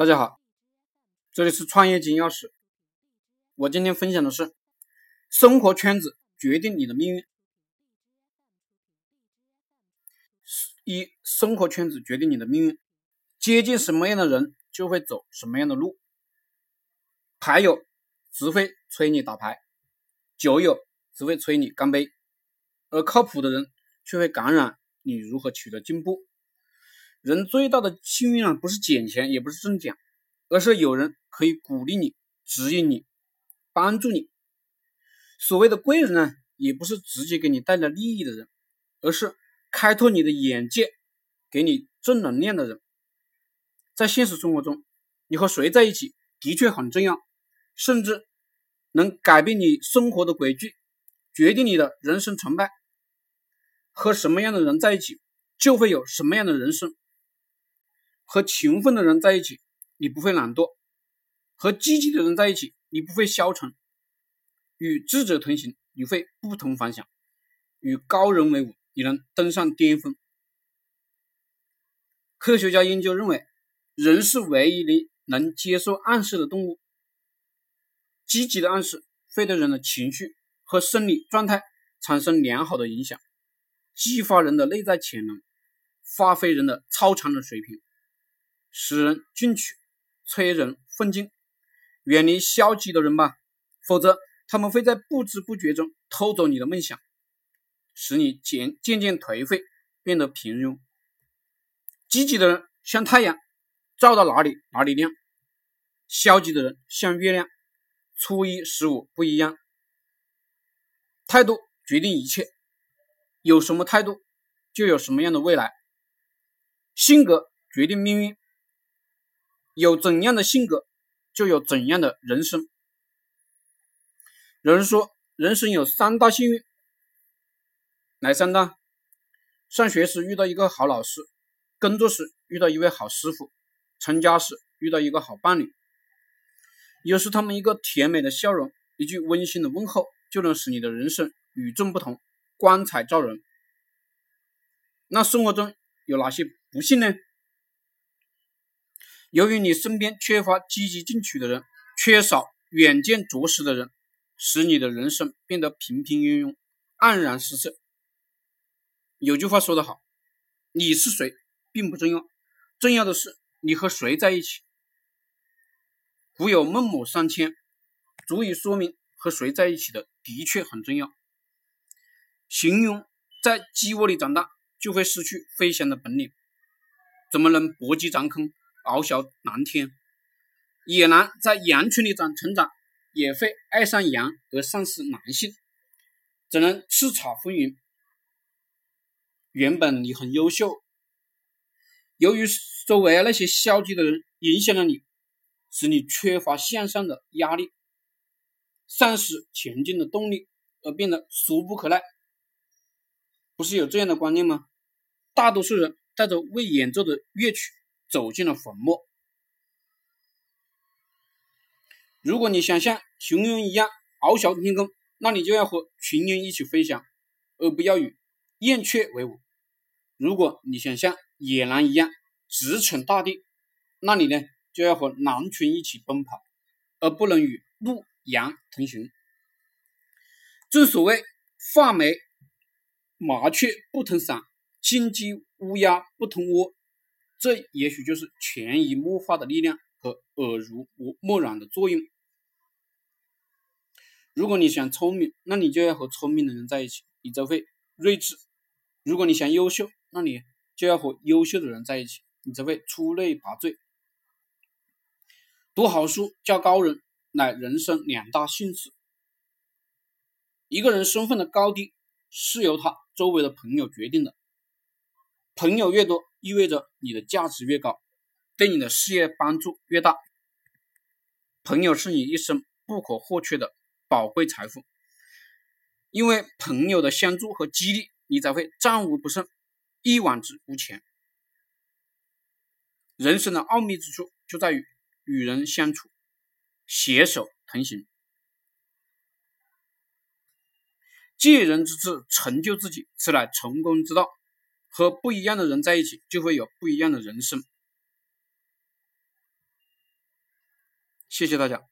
大家好，这里是创业金钥匙。我今天分享的是：生活圈子决定你的命运。一、生活圈子决定你的命运，接近什么样的人就会走什么样的路。牌友只会催你打牌，酒友只会催你干杯，而靠谱的人却会感染你如何取得进步。人最大的幸运啊，不是捡钱，也不是中奖，而是有人可以鼓励你、指引你、帮助你。所谓的贵人呢，也不是直接给你带来利益的人，而是开拓你的眼界、给你正能量的人。在现实生活中，你和谁在一起的确很重要，甚至能改变你生活的轨迹，决定你的人生成败。和什么样的人在一起，就会有什么样的人生。和勤奋的人在一起，你不会懒惰；和积极的人在一起，你不会消沉；与智者同行，你会不同凡响；与高人为伍，你能登上巅峰。科学家研究认为，人是唯一的能接受暗示的动物。积极的暗示会对人的情绪和生理状态产生良好的影响，激发人的内在潜能，发挥人的超常的水平。使人进取，催人奋进。远离消极的人吧，否则他们会在不知不觉中偷走你的梦想，使你渐渐渐颓废，变得平庸。积极的人像太阳，照到哪里哪里亮；消极的人像月亮，初一十五不一样。态度决定一切，有什么态度，就有什么样的未来。性格决定命运。有怎样的性格，就有怎样的人生。有人说，人生有三大幸运，哪三大？上学时遇到一个好老师，工作时遇到一位好师傅，成家时遇到一个好伴侣。有时他们一个甜美的笑容，一句温馨的问候，就能使你的人生与众不同，光彩照人。那生活中有哪些不幸呢？由于你身边缺乏积极进取的人，缺少远见卓识的人，使你的人生变得平平庸庸、黯然失色。有句话说得好：“你是谁并不重要，重要的是你和谁在一起。”古有孟母三迁，足以说明和谁在一起的的确很重要。形庸在鸡窝里长大，就会失去飞翔的本领，怎么能搏击长空？翱翔蓝天，野狼在羊群里长成长，也会爱上羊而丧失狼性，只能叱咤风云。原本你很优秀，由于周围那些消极的人影响了你，使你缺乏向上的压力，丧失前进的动力，而变得俗不可耐。不是有这样的观念吗？大多数人带着未演奏的乐曲。走进了坟墓。如果你想像雄鹰一样翱翔天空，那你就要和群鹰一起飞翔，而不要与燕雀为伍。如果你想像野狼一样直闯大地，那你呢就要和狼群一起奔跑，而不能与鹿、羊同行。正所谓画眉麻雀不同伞，金鸡乌鸦不同窝。这也许就是潜移默化的力量和耳濡目目染的作用。如果你想聪明，那你就要和聪明的人在一起，你则会睿智；如果你想优秀，那你就要和优秀的人在一起，你则会出类拔萃。读好书、交高人，乃人生两大幸事。一个人身份的高低，是由他周围的朋友决定的。朋友越多，意味着你的价值越高，对你的事业帮助越大。朋友是你一生不可或缺的宝贵财富，因为朋友的相助和激励，你才会战无不胜，一往直无前。人生的奥秘之处就在于与人相处，携手同行，借人之智成就自己，此乃成功之道。和不一样的人在一起就会有不一样的人生。谢谢大家。